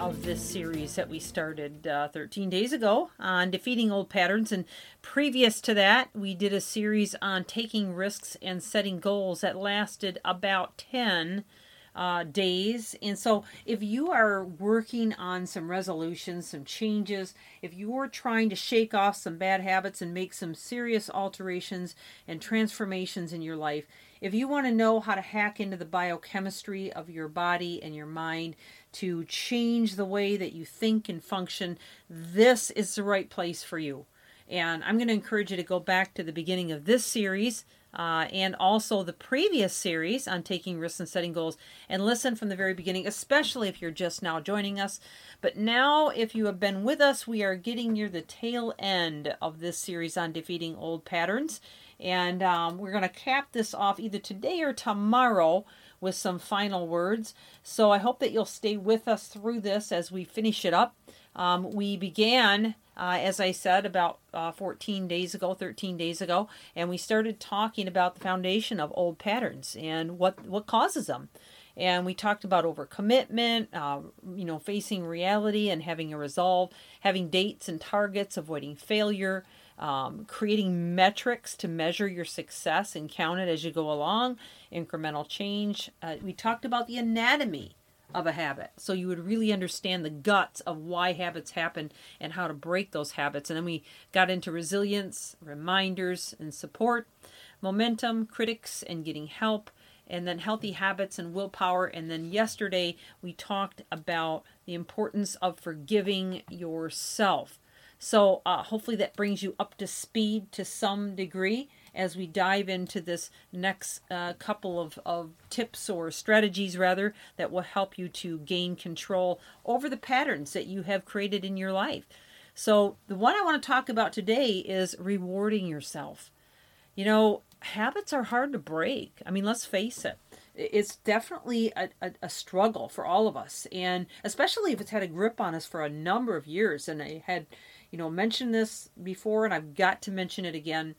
of this series that we started uh, 13 days ago on defeating old patterns. And previous to that, we did a series on taking risks and setting goals that lasted about 10 uh, days. And so, if you are working on some resolutions, some changes, if you are trying to shake off some bad habits and make some serious alterations and transformations in your life, if you want to know how to hack into the biochemistry of your body and your mind to change the way that you think and function, this is the right place for you. And I'm going to encourage you to go back to the beginning of this series uh, and also the previous series on taking risks and setting goals and listen from the very beginning, especially if you're just now joining us. But now, if you have been with us, we are getting near the tail end of this series on defeating old patterns. And um, we're going to cap this off either today or tomorrow with some final words. So I hope that you'll stay with us through this as we finish it up. Um, we began, uh, as I said, about uh, 14 days ago, 13 days ago, and we started talking about the foundation of old patterns and what, what causes them. And we talked about overcommitment, uh, you know, facing reality and having a resolve, having dates and targets, avoiding failure, um, creating metrics to measure your success and count it as you go along, incremental change. Uh, we talked about the anatomy of a habit so you would really understand the guts of why habits happen and how to break those habits. And then we got into resilience, reminders, and support, momentum, critics, and getting help. And then healthy habits and willpower. And then yesterday we talked about the importance of forgiving yourself so uh, hopefully that brings you up to speed to some degree as we dive into this next uh, couple of, of tips or strategies rather that will help you to gain control over the patterns that you have created in your life. So the one I want to talk about today is rewarding yourself. You know, habits are hard to break. I mean, let's face it it's definitely a, a, a, struggle for all of us and especially if it's had a grip on us for a number of years and i had you know, mentioned this before and I've got to mention it again.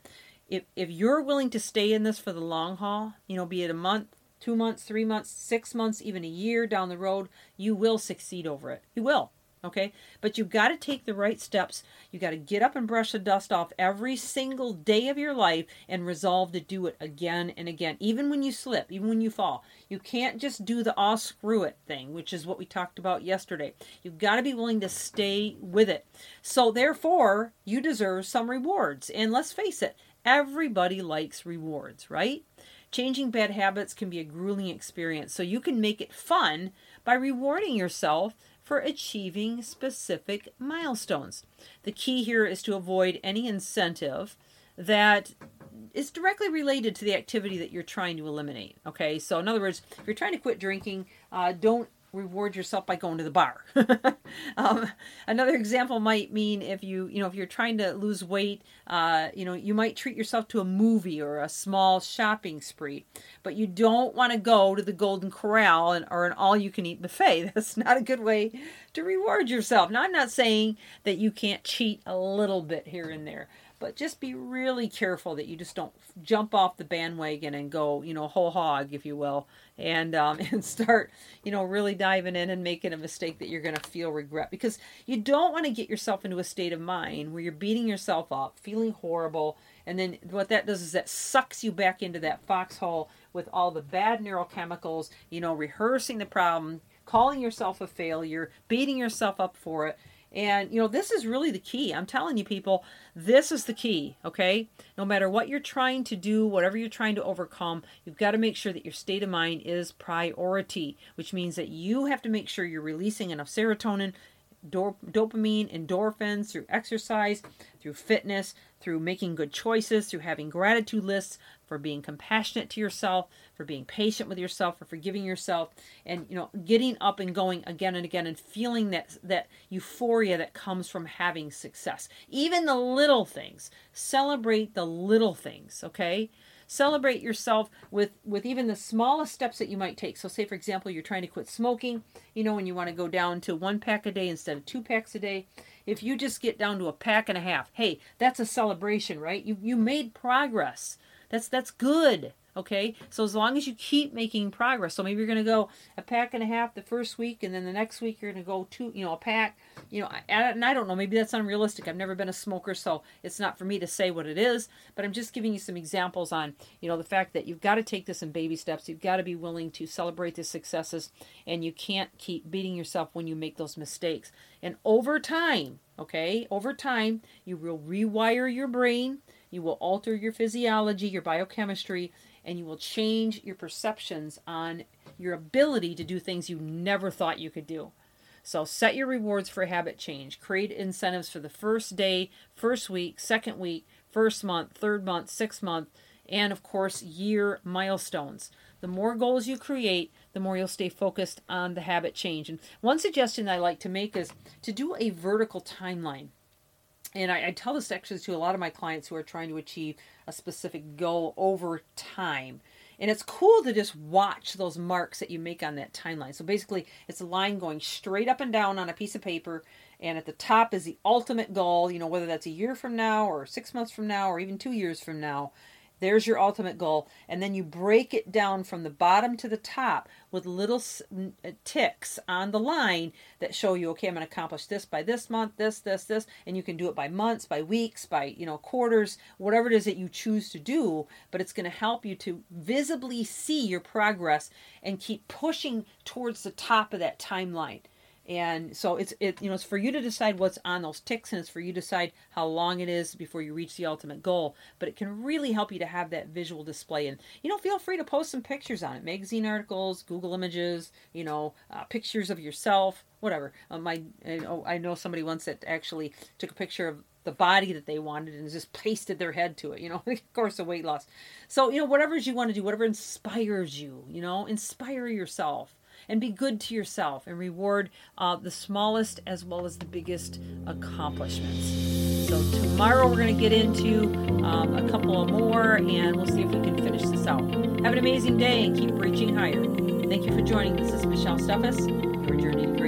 If if you're willing to stay in this for the long haul, you know, be it a month, two months, three months, six months, even a year down the road, you will succeed over it. You will okay? But you've got to take the right steps. You've got to get up and brush the dust off every single day of your life and resolve to do it again and again. Even when you slip even when you fall. You can't just do the all screw it thing which is what we talked about yesterday. You've got to be willing to stay with it. So therefore you deserve some rewards. And let's face it everybody likes rewards right? Changing bad habits can be a grueling experience. So you can make it fun by rewarding yourself for achieving specific milestones. The key here is to avoid any incentive that is directly related to the activity that you're trying to eliminate. Okay, so in other words, if you're trying to quit drinking, uh, don't reward yourself by going to the bar. um, another example might mean if you you know if you're trying to lose weight, uh, you know you might treat yourself to a movie or a small shopping spree, but you don't want to go to the Golden Corral and, or an all-you-can-eat buffet. That's not a good way to reward yourself. Now I'm not saying that you can't cheat a little bit here and there, but just be really careful that you just don't jump off the bandwagon and go, you know, whole hog, if you will, and um, and start, you know, really diving in and making a mistake that you're going to feel regret because you don't want to get yourself into a state of mind where you're beating yourself up, feeling horrible, and then what that does is that sucks you back into that foxhole with all the bad neurochemicals, you know, rehearsing the problem, calling yourself a failure, beating yourself up for it, and, you know, this is really the key. I'm telling you, people, this is the key, okay? No matter what you're trying to do, whatever you're trying to overcome, you've got to make sure that your state of mind is priority, which means that you have to make sure you're releasing enough serotonin, dopamine, endorphins through exercise, through fitness, through making good choices, through having gratitude lists, for being compassionate to yourself, for being patient with yourself, for forgiving yourself, and you know, getting up and going again and again and feeling that that euphoria that comes from having success. Even the little things. Celebrate the little things, okay? Celebrate yourself with with even the smallest steps that you might take. So say for example you're trying to quit smoking you know and you want to go down to one pack a day instead of two packs a day. If you just get down to a pack and a half hey that's a celebration right? You you made progress. That's that's good Okay, so as long as you keep making progress, so maybe you're going to go a pack and a half the first week, and then the next week you're going to go two, you know, a pack. You know, and I don't know, maybe that's unrealistic. I've never been a smoker, so it's not for me to say what it is. But I'm just giving you some examples on, you know, the fact that you've got to take this in baby steps. You've got to be willing to celebrate the successes, and you can't keep beating yourself when you make those mistakes. And over time, okay, over time, you will rewire your brain. You will alter your physiology, your biochemistry, and you will change your perceptions on your ability to do things you never thought you could do. So set your rewards for habit change. Create incentives for the first day, first week, second week, first month, third month, sixth month, and of course, year milestones. The more goals you create, the more you'll stay focused on the habit change. And one suggestion I like to make is to do a vertical timeline and I, I, tell this actually to a lot of my clients who are trying to achieve a specific goal over time. And it's cool to just watch those marks that you make on that timeline. So basically, it's a line going straight up and down on a piece of paper, and at the top is the ultimate goal, you know, whether that's a year from now, or six months from now, or even two years from now. There's your ultimate goal. And then you break it down from the bottom to the top with little uh, ticks on the line that show you, okay, I'm going to accomplish this by this month, this, this, this. And you can do it by months, by weeks, by, you know, quarters, whatever it is that you choose to do. But it's going to help you to visibly see your progress and keep pushing towards the top of that timeline and so it's it you know it's for you to decide what's on those ticks and it's for you to decide how long it is before you reach the ultimate goal. But it can really help you to have that visual display. And you know feel free to post some pictures on it magazine articles google images you know uh, pictures of yourself whatever. Um, my I know, I know somebody once that actually took a picture of the body that they wanted and just pasted their head to it, you know, of course, the weight loss. So, you know, whatever you want to do, whatever inspires you, you know, inspire yourself and be good to yourself and reward uh, the smallest as well as the biggest accomplishments. So, tomorrow we're going to get into um, a couple more and we'll see if we can finish this out. Have an amazing day and keep reaching higher. Thank you for joining. This is Michelle Steffes, your journey